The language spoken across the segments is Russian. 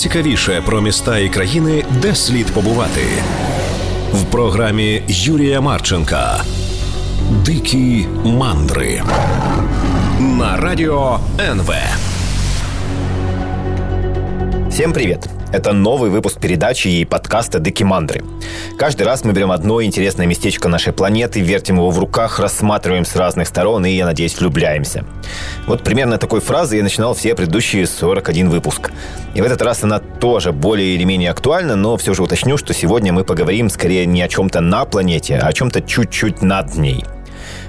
найцікавіше про міста і країни, де слід побувати в програмі Юрія Марченка. Дикі мандри на радио НВ. Всем привет! Это новый выпуск передачи и подкаста «Декимандры». Каждый раз мы берем одно интересное местечко нашей планеты, вертим его в руках, рассматриваем с разных сторон и, я надеюсь, влюбляемся. Вот примерно такой фразы я начинал все предыдущие 41 выпуск. И в этот раз она тоже более или менее актуальна, но все же уточню, что сегодня мы поговорим скорее не о чем-то на планете, а о чем-то чуть-чуть над ней –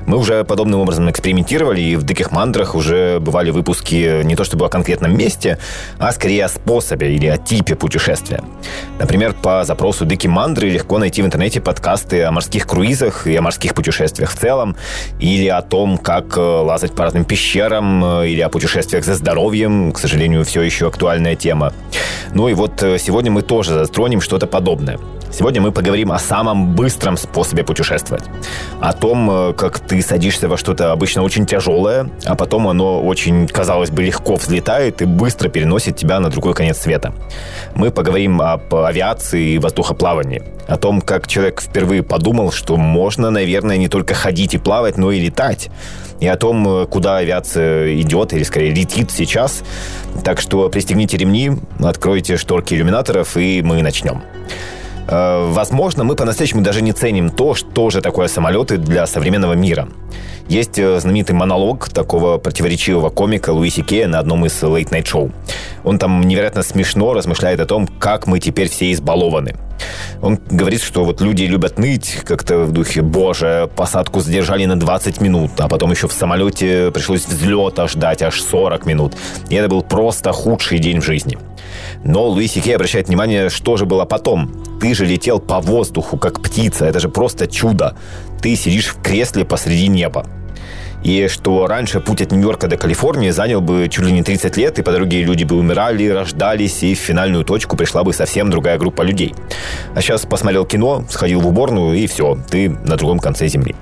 мы уже подобным образом экспериментировали, и в «Диких мандрах» уже бывали выпуски не то чтобы о конкретном месте, а скорее о способе или о типе путешествия. Например, по запросу «Дикие мандры» легко найти в интернете подкасты о морских круизах и о морских путешествиях в целом, или о том, как э, лазать по разным пещерам, э, или о путешествиях за здоровьем, к сожалению, все еще актуальная тема. Ну и вот э, сегодня мы тоже затронем что-то подобное. Сегодня мы поговорим о самом быстром способе путешествовать. О том, э, как ты садишься во что-то обычно очень тяжелое, а потом оно очень, казалось бы, легко взлетает и быстро переносит тебя на другой конец света. Мы поговорим об авиации и воздухоплавании. О том, как человек впервые подумал, что можно, наверное, не только ходить и плавать, но и летать и о том, э, куда авиация идет, или скорее летит сейчас. Так что пристегните ремни, откройте шторки иллюминаторов, и мы начнем. Э, возможно, мы по-настоящему даже не ценим то, что же такое самолеты для современного мира. Есть э, знаменитый монолог такого противоречивого комика Луиси Кея на одном из лейт-найт-шоу. Он там невероятно смешно размышляет о том, как мы теперь все избалованы. Он говорит, что вот люди любят ныть как-то в духе «Боже, посадку задержали на 20 минут, а потом еще в самолете пришлось взлета ждать аж 40 минут. И это был просто худший день в жизни». Но Луиси Кей обращает внимание, что же было потом. Ты же летел по воздуху, как птица. Это же просто чудо. Ты сидишь в кресле посреди неба. И что раньше путь от Нью-Йорка до Калифорнии занял бы чуть ли не 30 лет, и по дороге люди бы умирали, рождались, и в финальную точку пришла бы совсем другая группа людей. А сейчас посмотрел кино, сходил в уборную, и все, ты на другом конце Земли.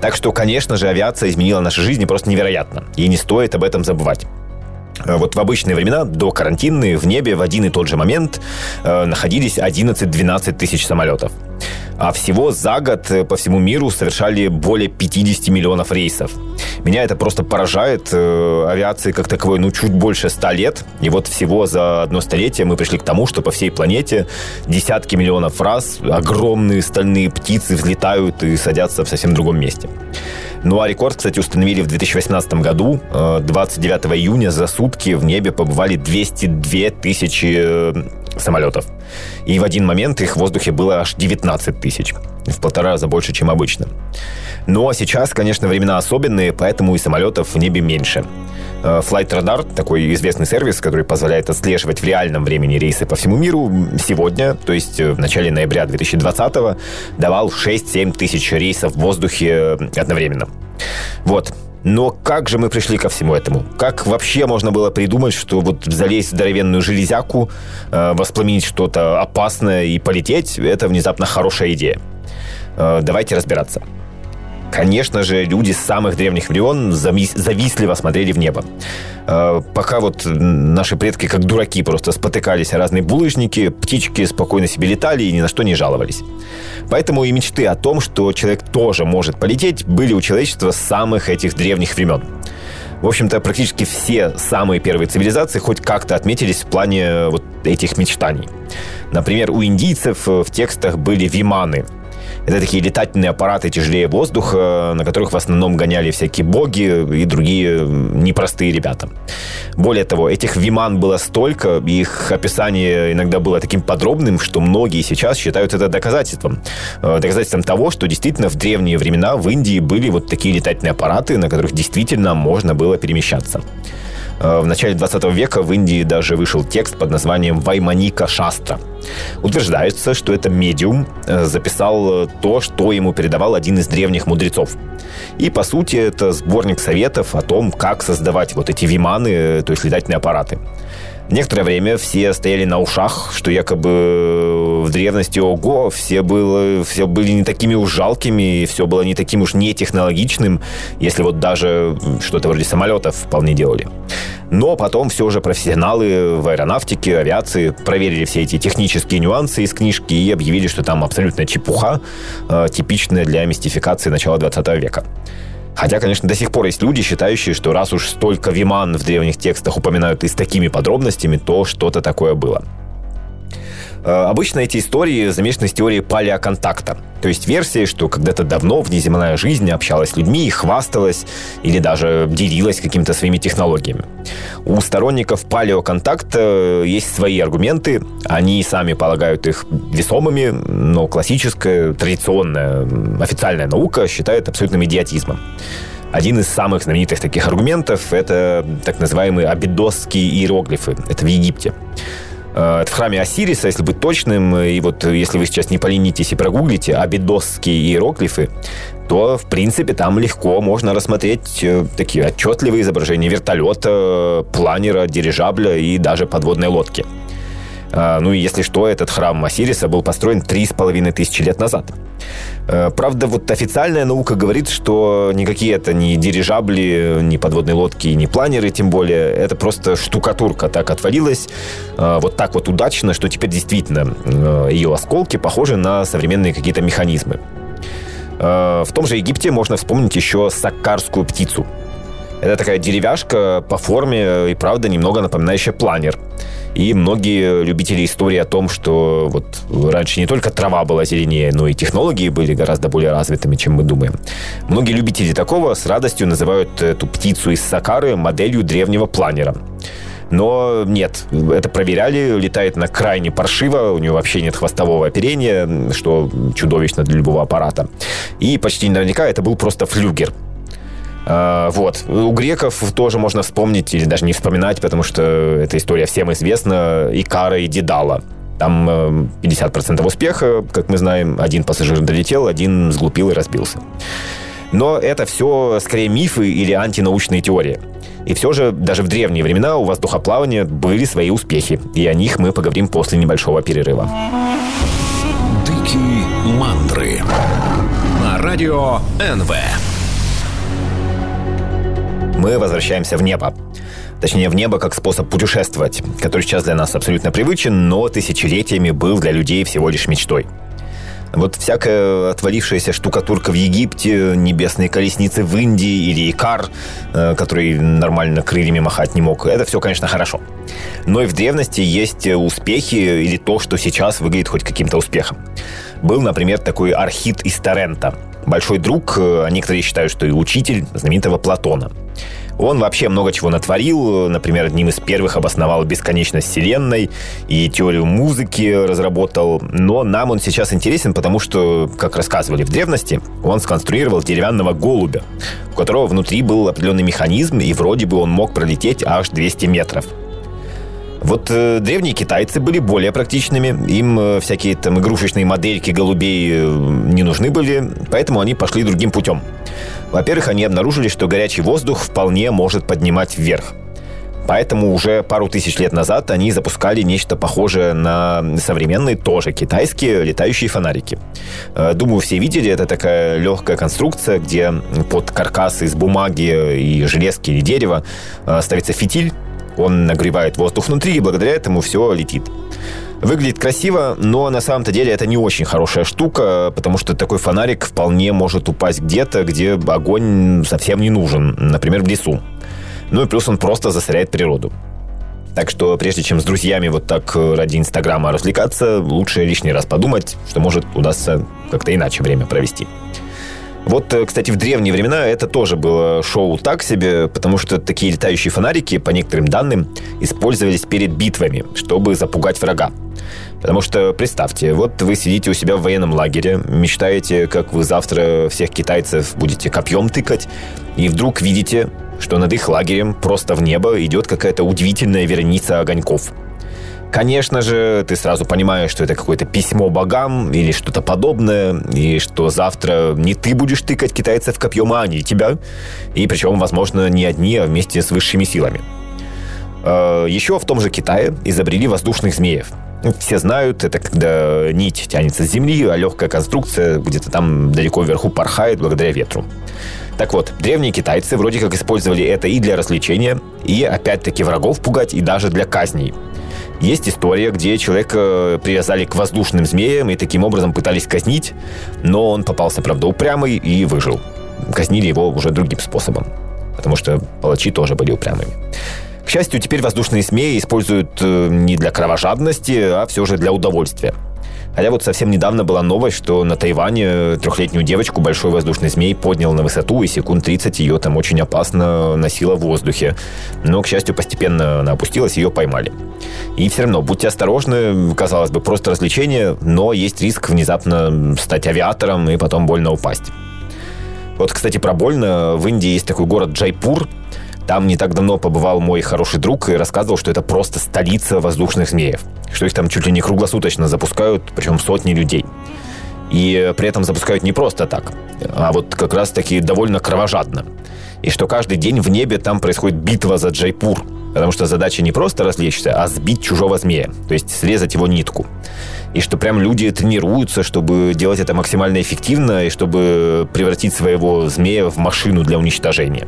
Так что, конечно же, авиация изменила наши жизни просто невероятно, и не стоит об этом забывать. Э, вот в обычные времена, до карантинные, в небе в один и тот же момент э, находились 11-12 тысяч самолетов. А всего за год э, по всему миру совершали более 50 миллионов рейсов. Меня это просто поражает. Э, авиации как таковой, ну, чуть больше 100 лет. И вот всего за одно столетие мы пришли к тому, что по всей планете десятки миллионов раз огромные стальные птицы взлетают и садятся в совсем другом месте. Ну а рекорд, кстати, установили в 2018 году. 29 э, июня за сутки в небе побывали 202 тысячи самолетов. И в один момент их в воздухе было аж 19 тысяч. В полтора раза больше, чем обычно. Ну а сейчас, конечно, времена особенные, поэтому и самолетов в небе меньше. Э, Flight Radar, такой известный сервис, который позволяет отслеживать в реальном времени рейсы по всему миру, сегодня, то есть э, в начале ноября 2020 давал 6-7 тысяч рейсов в воздухе одновременно. Вот, но как же мы пришли ко всему этому? Как вообще можно было придумать, что вот залезть в здоровенную железяку, э, воспламенить что-то опасное и полететь, это внезапно хорошая идея? Э, давайте разбираться. Конечно же, люди с самых древних времен завистливо смотрели в небо. Э, пока вот наши предки как дураки просто спотыкались о разные булыжники, птички спокойно себе летали и ни на что не жаловались. Поэтому и мечты о том, что человек тоже может полететь, были у человечества с самых этих древних времен. В общем-то, практически все самые первые цивилизации хоть как-то отметились в плане вот этих мечтаний. Например, у индийцев в текстах были виманы – это такие летательные аппараты тяжелее воздуха, на которых в основном гоняли всякие боги и другие непростые ребята. Более того, этих виман было столько, их описание иногда было таким подробным, что многие сейчас считают это доказательством. Э, доказательством того, что действительно в древние времена в Индии были вот такие летательные аппараты, на которых действительно можно было перемещаться. Э, в начале 20 века в Индии даже вышел текст под названием «Вайманика Шастра». Утверждается, что это медиум э, записал то, что ему передавал один из древних мудрецов. И, по сути, это сборник советов о том, как создавать вот эти виманы, то есть летательные аппараты. Некоторое время все стояли на ушах, что якобы в древности ого, все, было, все были не такими уж жалкими, все было не таким уж нетехнологичным, если вот даже что-то вроде самолетов вполне делали. Но потом все же профессионалы в аэронавтике, авиации проверили все эти технические нюансы из книжки и объявили, что там абсолютно чепуха, э, типичная для мистификации начала 20 века. Хотя, конечно, до сих пор есть люди, считающие, что раз уж столько виман в древних текстах упоминают и с такими подробностями, то что-то такое было. Э, обычно эти истории замешаны с теорией палеоконтакта. То есть версия, что когда-то давно внеземная жизнь общалась с людьми и хвасталась или даже делилась какими-то своими технологиями. У сторонников палеоконтакта есть свои аргументы. Они сами полагают их весомыми, но классическая, традиционная, официальная наука считает абсолютным идиотизмом. Один из самых знаменитых таких аргументов – это так называемые абидосские иероглифы. Это в Египте. Э, в храме Осириса, если быть точным, и вот если вы сейчас не поленитесь и прогуглите абидосские иероглифы, то, в принципе, там легко можно рассмотреть э, такие отчетливые изображения вертолета, планера, дирижабля и даже подводной лодки. Ну и если что, этот храм Осириса был построен три с половиной тысячи лет назад. Э, правда, вот официальная наука говорит, что никакие это не дирижабли, не подводные лодки, не планеры, тем более. Это просто штукатурка так отвалилась, э, вот так вот удачно, что теперь действительно э, ее осколки похожи на современные какие-то механизмы. В том же Египте можно вспомнить еще саккарскую птицу. Это такая деревяшка по форме и, правда, немного напоминающая планер – и многие любители истории о том, что вот раньше не только трава была зеленее, но и технологии были гораздо более развитыми, чем мы думаем. Многие любители такого с радостью называют эту птицу из Сакары моделью древнего планера. Но нет, это проверяли, летает на крайне паршиво, у него вообще нет хвостового оперения, что чудовищно для любого аппарата. И почти наверняка это был просто флюгер, вот. У греков тоже можно вспомнить, или даже не вспоминать, потому что эта история всем известна, Икара и Дедала. Там 50% э, успеха, как мы знаем. Один пассажир долетел, один сглупил и разбился. Но это все скорее мифы или антинаучные теории. И все же даже в древние времена у воздухоплавания были свои успехи. И о них мы поговорим после небольшого перерыва. Дикие мандры на радио НВ мы возвращаемся в небо. Точнее, в небо как способ путешествовать, который сейчас для нас абсолютно привычен, но тысячелетиями был для людей всего лишь мечтой. Вот всякая отвалившаяся штукатурка в Египте, небесные колесницы в Индии или Икар, э, который нормально крыльями махать не мог, это все, конечно, хорошо. Но и в древности есть успехи или то, что сейчас выглядит хоть каким-то успехом. Был, например, такой архит из Тарента. Большой друг, э, некоторые считают, что и учитель знаменитого Платона – он вообще много чего натворил. Например, одним из первых обосновал бесконечность Вселенной и теорию музыки разработал. Но нам он сейчас интересен, потому что, как рассказывали в древности, он сконструировал деревянного голубя, у которого внутри был определенный механизм, и вроде бы он мог пролететь аж 200 метров. Вот э, древние китайцы были более практичными. Им э, всякие там игрушечные модельки голубей э, не нужны были, поэтому они пошли другим путем. Во-первых, они обнаружили, что горячий воздух вполне может поднимать вверх. Поэтому уже пару тысяч лет назад они запускали нечто похожее на современные, тоже китайские летающие фонарики. Э, думаю, все видели, это такая легкая конструкция, где под каркас из бумаги и железки или дерева э, ставится фитиль, он нагревает воздух внутри, и благодаря этому все летит. Выглядит красиво, но на самом-то деле это не очень хорошая штука, потому что такой фонарик вполне может упасть где-то, где огонь совсем не нужен, например, в лесу. Ну и плюс он просто засоряет природу. Так что прежде чем с друзьями вот так ради Инстаграма развлекаться, лучше лишний раз подумать, что может удастся как-то иначе время провести. Вот, э, кстати, в древние времена это тоже было шоу так себе, потому что такие летающие фонарики, по некоторым данным, использовались перед битвами, чтобы запугать врага. Потому что, представьте, вот вы сидите у себя в военном лагере, мечтаете, как вы завтра всех китайцев будете копьем тыкать, и вдруг видите, что над их лагерем просто в небо идет какая-то удивительная вереница огоньков – Конечно же, ты сразу понимаешь, что это какое-то письмо богам или что-то подобное, и что завтра не ты будешь тыкать китайцев копьем, а они тебя. И причем, возможно, не одни, а вместе с высшими силами. Э, еще в том же Китае изобрели воздушных змеев. Все знают, это когда нить тянется с земли, а легкая конструкция где-то там далеко вверху порхает благодаря ветру. Так вот, древние китайцы вроде как использовали это и для развлечения, и опять-таки врагов пугать, и даже для казней. Есть история, где человека привязали к воздушным змеям и таким образом пытались казнить, но он попался, правда, упрямый и выжил. Казнили его уже другим способом, потому что палачи тоже были упрямыми. К счастью, теперь воздушные змеи используют э, не для кровожадности, а все же для удовольствия. Хотя вот совсем недавно была новость, что на Тайване трехлетнюю девочку большой воздушный змей поднял на высоту, и секунд 30 ее там очень опасно носило в воздухе. Но, к счастью, постепенно она опустилась, ее поймали. И все равно, будьте осторожны, казалось бы, просто развлечение, но есть риск внезапно стать авиатором и потом больно упасть. Вот, кстати, про больно. В Индии есть такой город Джайпур, там не так давно побывал мой хороший друг и рассказывал, что это просто столица воздушных змеев. Что их там чуть ли не круглосуточно запускают, причем сотни людей. И при этом запускают не просто так, а вот как раз таки довольно кровожадно. И что каждый день в небе там происходит битва за Джайпур. Потому что задача не просто развлечься, а сбить чужого змея. То есть срезать его нитку. И что прям люди тренируются, чтобы делать это максимально эффективно и чтобы превратить своего змея в машину для уничтожения.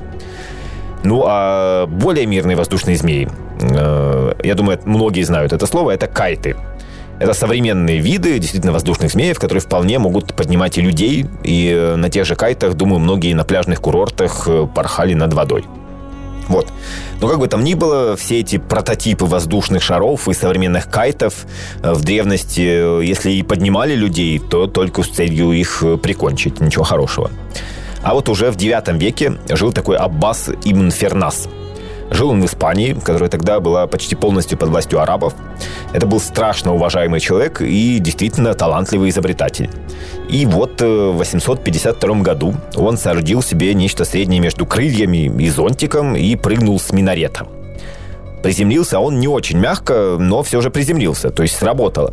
Ну, а более мирные воздушные змеи, э, я думаю, многие знают это слово, это кайты. Это современные виды действительно воздушных змеев, которые вполне могут поднимать и людей. И э, на тех же кайтах, думаю, многие на пляжных курортах э, порхали над водой. Вот. Но как бы там ни было, все эти прототипы воздушных шаров и современных кайтов в древности, если и поднимали людей, то только с целью их прикончить. Ничего хорошего. А вот уже в 9 веке жил такой Аббас Ибн Фернас. Жил он в Испании, которая тогда была почти полностью под властью арабов. Это был страшно уважаемый человек и действительно талантливый изобретатель. И вот э, в 852 году он соорудил себе нечто среднее между крыльями и зонтиком и прыгнул с минарета. Приземлился он не очень мягко, но все же приземлился, то есть сработало.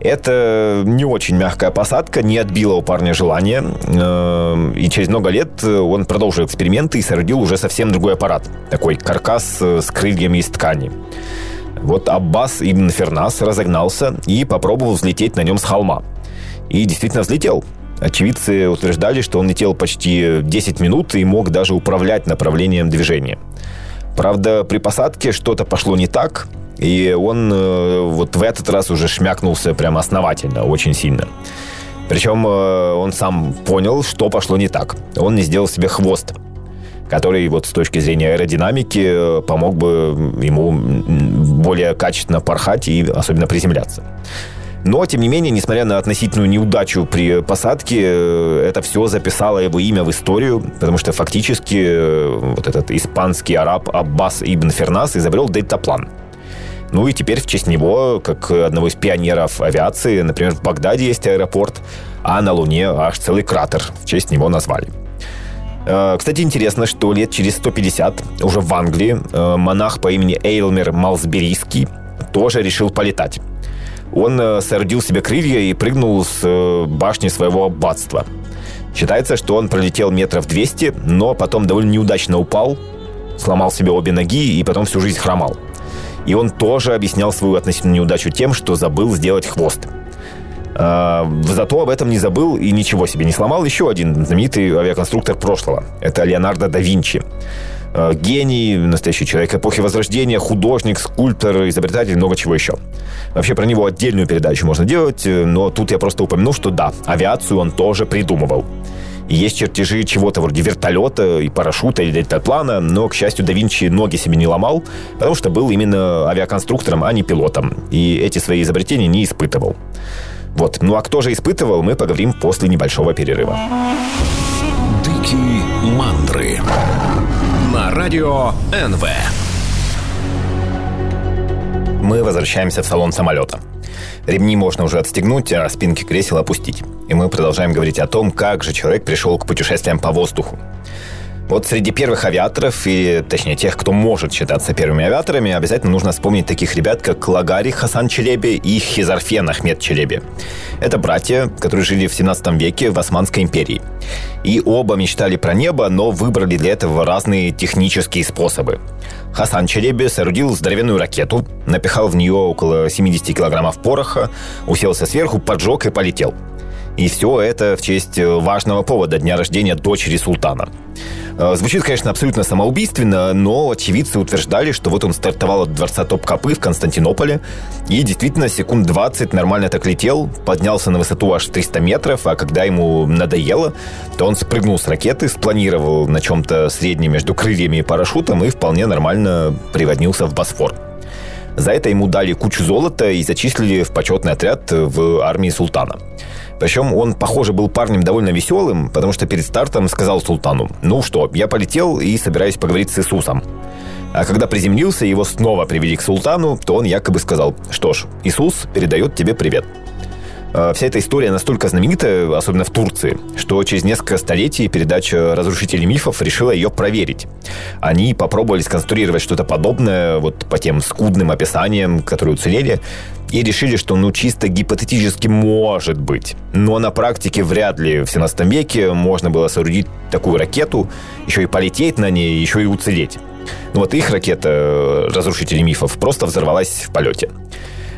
Это не очень мягкая посадка, не отбила у парня желание. Эм, и через много лет он продолжил эксперименты и соорудил уже совсем другой аппарат. Такой каркас э, с крыльями из ткани. Вот Аббас Ибн Фернас разогнался и попробовал взлететь на нем с холма. И действительно взлетел. Очевидцы утверждали, что он летел почти 10 минут и мог даже управлять направлением движения. Правда, при посадке что-то пошло не так, и он э, вот в этот раз уже шмякнулся прямо основательно, очень сильно. Причем э, он сам понял, что пошло не так. Он не сделал себе хвост, который вот с точки зрения аэродинамики э, помог бы ему более качественно порхать и особенно приземляться. Но, тем не менее, несмотря на относительную неудачу при посадке, это все записало его имя в историю, потому что фактически вот этот испанский араб Аббас Ибн Фернас изобрел дельтаплан – ну и теперь в честь него, как одного из пионеров авиации, например, в Багдаде есть аэропорт, а на Луне аж целый кратер в честь него назвали. Э, кстати, интересно, что лет через 150 уже в Англии э, монах по имени Эйлмер Малсберийский тоже решил полетать. Он э, соорудил себе крылья и прыгнул с башни своего аббатства. Считается, что он пролетел метров 200, но потом довольно неудачно упал, сломал себе обе ноги и потом всю жизнь хромал. И он тоже объяснял свою относительную неудачу тем, что забыл сделать хвост. А, зато об этом не забыл и ничего себе не сломал еще один знаменитый авиаконструктор прошлого. Это Леонардо да Винчи. А, гений, настоящий человек эпохи Возрождения, художник, скульптор, изобретатель, много чего еще. Вообще про него отдельную передачу можно делать, но тут я просто упомяну, что да, авиацию он тоже придумывал. Есть чертежи чего-то вроде вертолета и парашюта или дельтаплана, но, к счастью, да Винчи ноги себе не ломал, потому что был именно авиаконструктором, а не пилотом. И эти свои изобретения не испытывал. Вот. Ну а кто же испытывал, мы поговорим после небольшого перерыва. Дикие мандры на радио НВ. Мы возвращаемся в салон самолета. Ремни можно уже отстегнуть, а спинки кресел опустить. И мы продолжаем говорить о том, как же человек пришел к путешествиям по воздуху. Вот среди первых авиаторов, и точнее тех, кто может считаться первыми авиаторами, обязательно нужно вспомнить таких ребят, как Лагари Хасан Челеби и Хизарфен Ахмед Челеби. Это братья, которые жили в 17 веке в Османской империи. И оба мечтали про небо, но выбрали для этого разные технические способы. Хасан Череби соорудил здоровенную ракету, напихал в нее около 70 килограммов пороха, уселся сверху, поджег и полетел – и все это в честь э, важного повода дня рождения дочери султана. Э, звучит, конечно, абсолютно самоубийственно, но очевидцы утверждали, что вот он стартовал от дворца Топ-Копы в Константинополе и действительно секунд 20 нормально так летел, поднялся на высоту аж 300 метров, а когда ему надоело, то он спрыгнул с ракеты, спланировал на чем-то среднем между крыльями и парашютом и вполне нормально приводнился в Босфор. За это ему дали кучу золота и зачислили в почетный отряд в армии султана. Причем он, похоже, был парнем довольно веселым, потому что перед стартом сказал султану, ну что, я полетел и собираюсь поговорить с Иисусом. А когда приземлился, его снова привели к султану, то он якобы сказал, что ж, Иисус передает тебе привет. А, вся эта история настолько знаменита, особенно в Турции, что через несколько столетий передача «Разрушители мифов» решила ее проверить. Они попробовали сконструировать что-то подобное вот по тем скудным описаниям, которые уцелели, и решили, что ну чисто гипотетически может быть. Но на практике вряд ли в 17 веке можно было соорудить такую ракету, еще и полететь на ней, еще и уцелеть. Ну вот их ракета э, «Разрушители мифов» просто взорвалась в полете.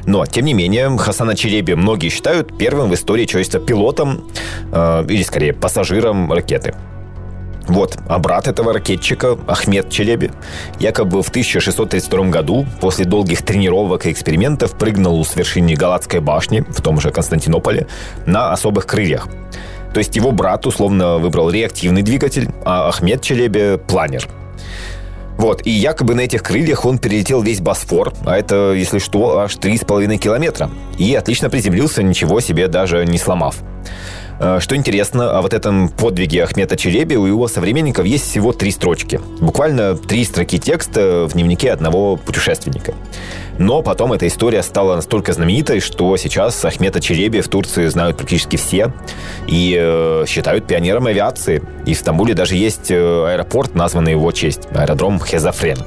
Но, тем не менее, Хасана Череби многие считают первым в истории человечества пилотом, э, или скорее пассажиром ракеты. Вот, а брат этого ракетчика, Ахмед Челеби, якобы в 1632 году после долгих тренировок и экспериментов прыгнул с вершины Галатской башни в том же Константинополе на особых крыльях. То есть его брат условно выбрал реактивный двигатель, а Ахмед Челеби – планер – вот, и якобы на этих крыльях он перелетел весь Босфор, а это, если что, аж 3,5 километра. И отлично приземлился, ничего себе даже не сломав. Э, что интересно, о вот этом подвиге Ахмета Череби у его современников есть всего три строчки. Буквально три строки текста в дневнике одного путешественника. Но потом эта история стала настолько знаменитой, что сейчас Ахмета Череби в Турции знают практически все и э, считают пионером авиации. И в Стамбуле даже есть э, аэропорт, названный его честь, аэродром Хезафрен.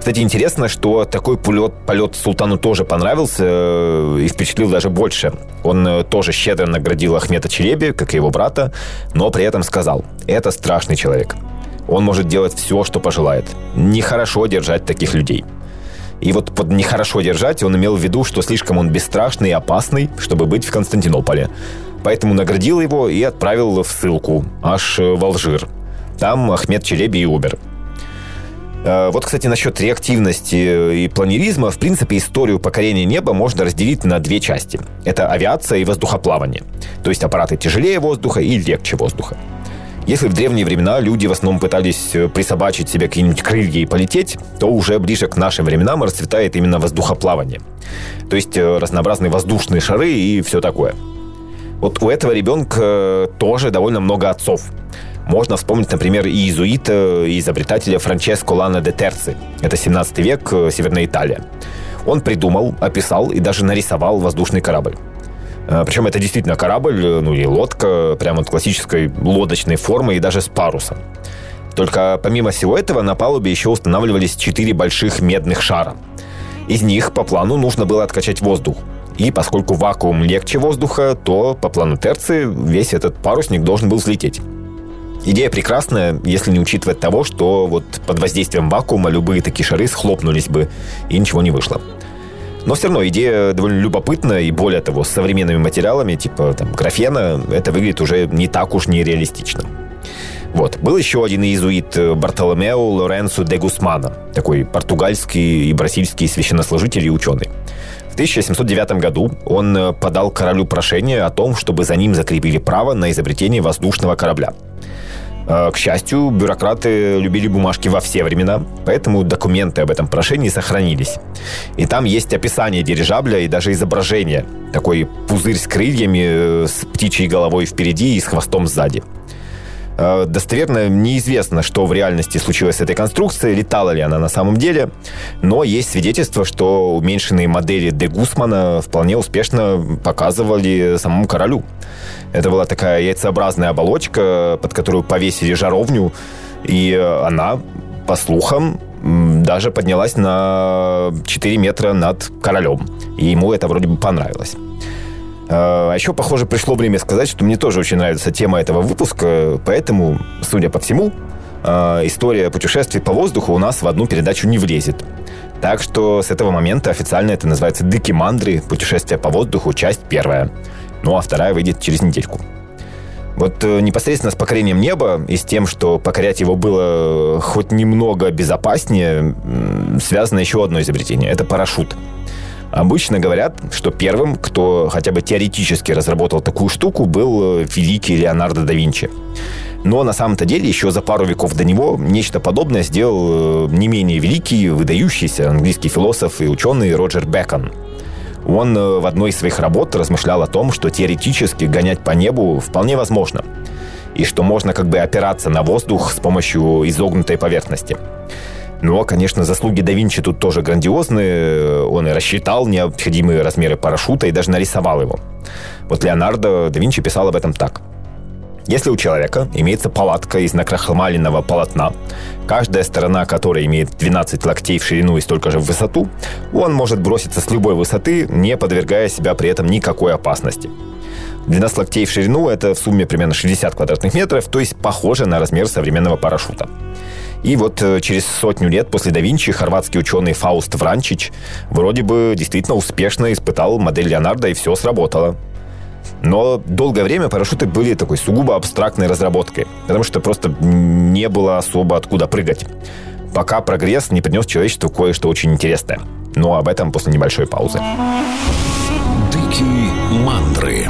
Кстати, интересно, что такой полет, полет султану тоже понравился э, и впечатлил даже больше. Он э, тоже щедро наградил Ахмета Череби, как и его брата, но при этом сказал, это страшный человек. Он может делать все, что пожелает. Нехорошо держать таких людей. И вот под «нехорошо держать» он имел в виду, что слишком он бесстрашный и опасный, чтобы быть в Константинополе. Поэтому наградил его и отправил в ссылку, аж в Алжир. Там Ахмед Череби и умер. Э, вот, кстати, насчет реактивности и планеризма. В принципе, историю покорения неба можно разделить на две части. Это авиация и воздухоплавание. То есть аппараты тяжелее воздуха и легче воздуха. Если в древние времена люди в основном пытались э, присобачить себе какие-нибудь крылья и полететь, то уже ближе к нашим временам расцветает именно воздухоплавание. То есть э, разнообразные воздушные шары и все такое. Вот у этого ребенка тоже довольно много отцов. Можно вспомнить, например, и иезуита, и изобретателя Франческо Лана де Терци. Это 17 век, э, Северная Италия. Он придумал, описал и даже нарисовал воздушный корабль. Э, Причем это действительно корабль, э, ну и лодка, прямо вот классической лодочной формы и даже с парусом. Только помимо всего этого на палубе еще устанавливались четыре больших медных шара. Из них по плану нужно было откачать воздух. И поскольку вакуум легче воздуха, то по плану Терции весь этот парусник должен был взлететь. Идея прекрасная, если не учитывать того, что вот под воздействием вакуума любые такие шары схлопнулись бы, и ничего не вышло. Но все равно идея довольно любопытная, и более того, с современными материалами, типа там, графена, это выглядит уже не так уж нереалистично. Вот. Был еще один иезуит э, Бартоломео Лоренцо де Гусмана, такой португальский и бразильский священнослужитель и ученый. В 1709 году он э, подал королю прошение о том, чтобы за ним закрепили право на изобретение воздушного корабля – к счастью, бюрократы любили бумажки во все времена, поэтому документы об этом прошении сохранились. И там есть описание дирижабля и даже изображение. Такой пузырь с крыльями, э, с птичьей головой впереди и с хвостом сзади. Э, достоверно неизвестно, что в реальности случилось с этой конструкцией, летала ли она на самом деле, но есть свидетельство, что уменьшенные модели де Гусмана вполне успешно показывали самому королю. Это была такая яйцеобразная оболочка, под которую повесили жаровню, и она, по слухам, даже поднялась на 4 метра над королем. И ему это вроде бы понравилось. А еще, похоже, пришло время сказать, что мне тоже очень нравится тема этого выпуска, поэтому, судя по всему, э, история путешествий по воздуху у нас в одну передачу не влезет. Так что с этого момента официально это называется «Декимандры. Путешествие по воздуху. Часть первая». Ну а вторая выйдет через недельку. Вот э, непосредственно с покорением неба и с тем, что покорять его было хоть немного безопаснее, связано еще одно изобретение. Это парашют. Обычно говорят, что первым, кто хотя бы теоретически разработал такую штуку, был э, великий Леонардо да Винчи. Но на самом-то деле еще за пару веков до него нечто подобное сделал э, не менее великий, выдающийся английский философ и ученый Роджер Бекон. Он э, в одной из своих работ размышлял о том, что теоретически гонять по небу вполне возможно, и что можно как бы опираться на воздух с помощью изогнутой поверхности. Но, конечно, заслуги да Винчи тут тоже грандиозные. Он и рассчитал необходимые размеры парашюта и даже нарисовал его. Вот Леонардо да Винчи писал об этом так. Если у человека имеется палатка из накрахмаленного полотна, каждая сторона которой имеет 12 локтей в ширину и столько же в высоту, он может броситься с любой высоты, не подвергая себя при этом никакой опасности. 12 локтей в ширину – это в сумме примерно 60 квадратных метров, то есть похоже на размер современного парашюта. И вот э, через сотню лет после да Винчи хорватский ученый Фауст Вранчич вроде бы действительно успешно испытал модель Леонардо, и все сработало. Но долгое время парашюты были такой сугубо абстрактной разработкой, потому что просто не было особо откуда прыгать. Пока прогресс не принес человечеству кое-что очень интересное. Но об этом после небольшой паузы. Дикие мандры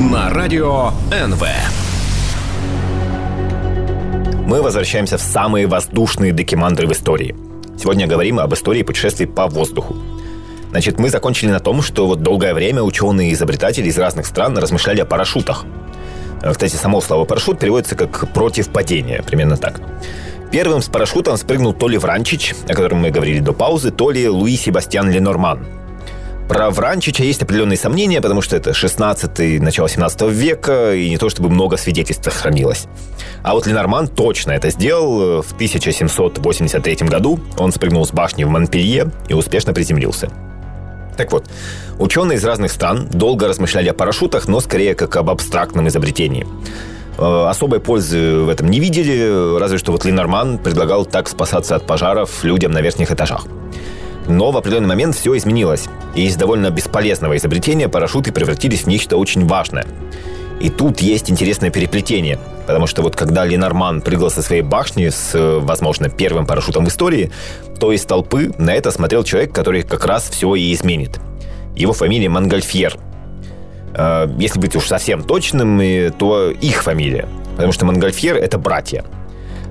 на радио НВ. Мы возвращаемся в самые воздушные декимандры в истории. Сегодня говорим об истории путешествий по воздуху. Значит, мы закончили на том, что вот долгое время ученые и изобретатели из разных стран размышляли о парашютах. Э, кстати, само слово «парашют» переводится как «против падения», примерно так. Первым с парашютом спрыгнул то ли Вранчич, о котором мы говорили до паузы, то ли Луи Себастьян Ленорман. Про Вранчича есть определенные сомнения, потому что это 16 начало 17 века, и не то чтобы много свидетельств сохранилось. А вот Ленорман точно это сделал. В 1783 году он спрыгнул с башни в Монпелье и успешно приземлился. Так вот, ученые из разных стран долго размышляли о парашютах, но скорее как об абстрактном изобретении. Э, особой пользы в этом не видели, разве что вот Ленорман предлагал так спасаться от пожаров людям на верхних этажах. Но в определенный момент все изменилось, и из довольно бесполезного изобретения парашюты превратились в нечто очень важное. И тут есть интересное переплетение, потому что вот когда Ленорман прыгал со своей башни с, возможно, первым парашютом в истории, то из толпы на это смотрел человек, который как раз все и изменит. Его фамилия Монгольфьер. Э, если быть уж совсем точным, то их фамилия. Потому что Монгольфьер – это братья.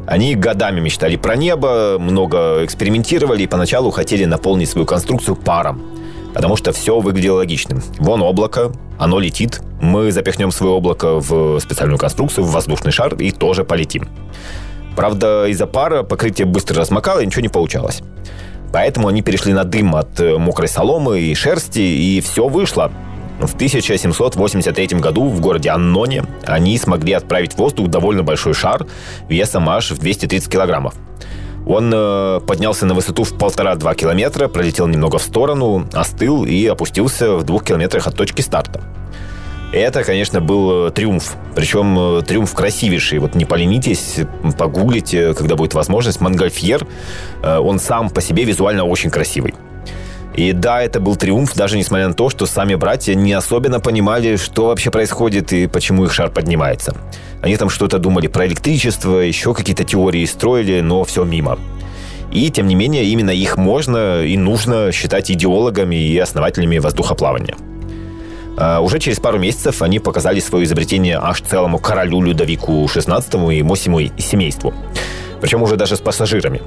Они годами мечтали про небо, много экспериментировали и поначалу хотели наполнить свою конструкцию паром. Потому что все выглядело логичным. Вон облако, оно летит, мы запихнем свое облако в специальную конструкцию, в воздушный шар и тоже полетим. Правда, из-за пара покрытие быстро размокало и ничего не получалось. Поэтому они перешли на дым от э, мокрой соломы и шерсти, и все вышло. В 1783 году в городе Анноне они смогли отправить в воздух довольно большой шар весом аж в 230 килограммов. Он э, поднялся на высоту в полтора-два километра, пролетел немного в сторону, остыл и опустился в двух километрах от точки старта. Это, конечно, был э, триумф. Причем э, триумф красивейший. Вот не поленитесь, погуглите, когда будет возможность. Монгольфьер, он сам по себе визуально очень красивый. И да, это был триумф, даже несмотря на то, что сами братья не особенно понимали, что вообще происходит и почему их шар поднимается. Они там что-то думали про электричество, еще какие-то теории строили, но все мимо. И, тем не менее, именно их можно и нужно считать идеологами и основателями воздухоплавания. А, уже через пару месяцев они показали свое изобретение аж целому королю Людовику XVI и ему семейству. Причем уже даже с пассажирами.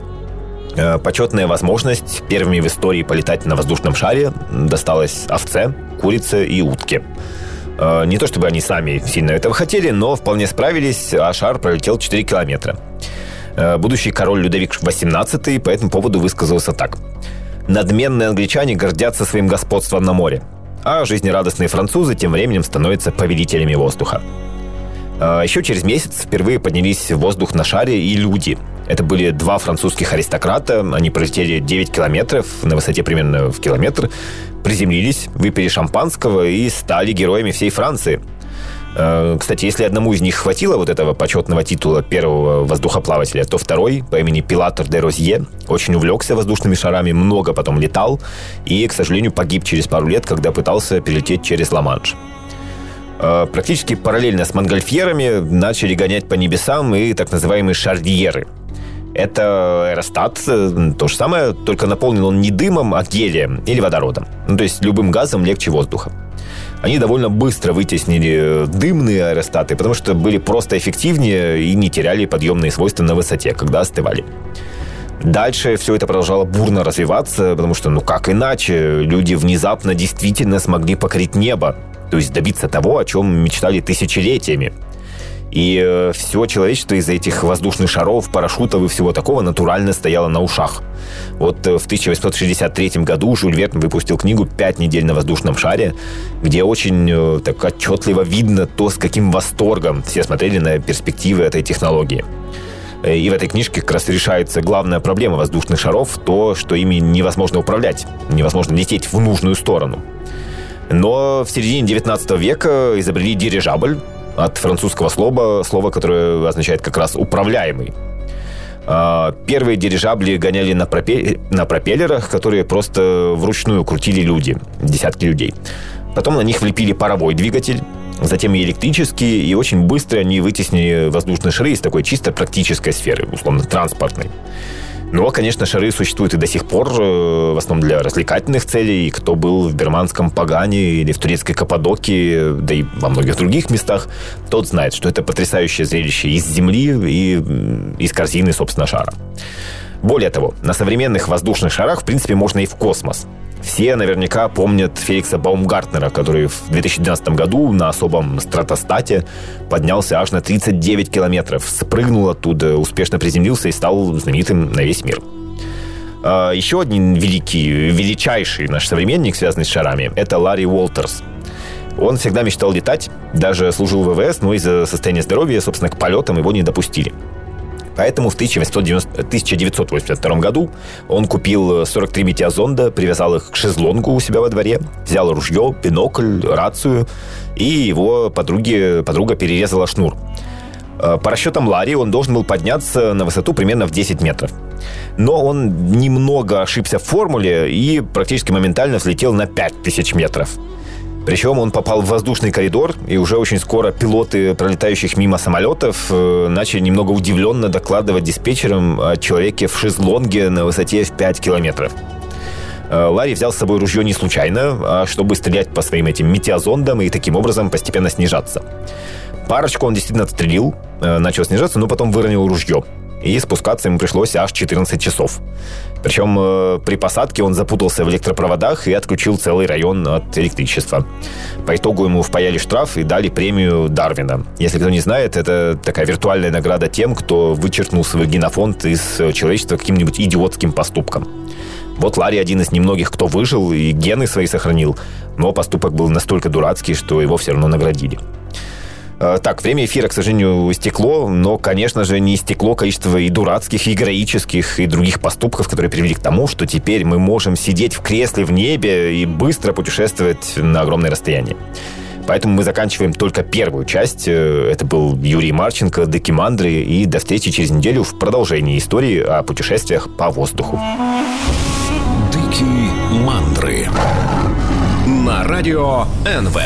А, почетная возможность первыми в истории полетать на воздушном шаре досталась овце, курице и утке. А, не то чтобы они сами сильно этого хотели, но вполне справились, а шар пролетел 4 километра. Будущий король Людовик XVIII по этому поводу высказался так. «Надменные англичане гордятся своим господством на море а жизнерадостные французы тем временем становятся повелителями воздуха. Еще через месяц впервые поднялись в воздух на шаре и люди. Это были два французских аристократа, они пролетели 9 километров на высоте примерно в километр, приземлились, выпили шампанского и стали героями всей Франции. Э, кстати, если одному из них хватило вот этого почетного титула первого воздухоплавателя, то второй по имени Пилатор де Розье очень увлекся воздушными шарами, много потом летал и, к сожалению, погиб через пару лет, когда пытался перелететь через Ла-Манш. Э, практически параллельно с монгольфьерами начали гонять по небесам и так называемые шардиеры. Это аэростат, э, то же самое, только наполнен он не дымом, а гелием или водородом. Ну, то есть любым газом легче воздуха они довольно быстро вытеснили дымные аэростаты, потому что были просто эффективнее и не теряли подъемные свойства на высоте, когда остывали. Дальше все это продолжало бурно развиваться, потому что, ну как иначе, люди внезапно действительно смогли покорить небо, то есть добиться того, о чем мечтали тысячелетиями. И э, все человечество из-за этих воздушных шаров, парашютов и всего такого натурально стояло на ушах. Вот э, в 1863 году Жюль Верн выпустил книгу «Пять недель на воздушном шаре», где очень э, так отчетливо видно то, с каким восторгом все смотрели на перспективы этой технологии. И в этой книжке как раз решается главная проблема воздушных шаров, то, что ими невозможно управлять, невозможно лететь в нужную сторону. Но в середине 19 века изобрели дирижабль, от французского слова, слова, которое означает как раз «управляемый». А, первые дирижабли гоняли на, пропе... на пропеллерах, которые просто вручную крутили люди, десятки людей. Потом на них влепили паровой двигатель, затем и электрический, и очень быстро они вытеснили воздушные шары из такой чисто практической сферы, условно транспортной. Но, конечно, шары существуют и до сих пор, э, в основном для развлекательных целей. Кто был в Берманском Пагане или в турецкой Каппадокии, да и во многих других местах, тот знает, что это потрясающее зрелище из земли и из корзины, собственно, шара. Более того, на современных воздушных шарах, в принципе, можно и в космос. Все наверняка помнят Феликса Баумгартнера, который в 2012 году на особом стратостате поднялся аж на 39 километров, спрыгнул оттуда, успешно приземлился и стал знаменитым на весь мир. А, еще один великий, величайший наш современник, связанный с шарами, это Ларри Уолтерс. Он всегда мечтал летать, даже служил в ВВС, но из-за состояния здоровья, собственно, к полетам его не допустили. Поэтому в 1982 году он купил 43 метеозонда, привязал их к шезлонгу у себя во дворе, взял ружье, бинокль, рацию, и его подруге, подруга перерезала шнур. Э, по расчетам Ларри он должен был подняться на высоту примерно в 10 метров. Но он немного ошибся в формуле и практически моментально взлетел на 5000 метров. Причем он попал в воздушный коридор, и уже очень скоро пилоты пролетающих мимо самолетов э, начали немного удивленно докладывать диспетчерам о человеке в шезлонге на высоте в 5 километров. Э, Ларри взял с собой ружье не случайно, а чтобы стрелять по своим этим метеозондам и таким образом постепенно снижаться. Парочку он действительно отстрелил, э, начал снижаться, но потом выронил ружье и спускаться ему пришлось аж 14 часов. Причем э, при посадке он запутался в электропроводах и отключил целый район от электричества. По итогу ему впаяли штраф и дали премию Дарвина. Если кто не знает, это такая виртуальная награда тем, кто вычеркнул свой генофонд из человечества каким-нибудь идиотским поступком. Вот Ларри один из немногих, кто выжил и гены свои сохранил, но поступок был настолько дурацкий, что его все равно наградили. Э, так, время эфира, к сожалению, истекло, но, конечно же, не истекло количество и дурацких, и героических, и других поступков, которые привели к тому, что теперь мы можем сидеть в кресле в небе и быстро путешествовать на огромное расстояние. Поэтому мы заканчиваем только первую часть. Э, это был Юрий Марченко, Декимандры. И до встречи через неделю в продолжении истории о путешествиях по воздуху. Дикие мандры на радио НВ.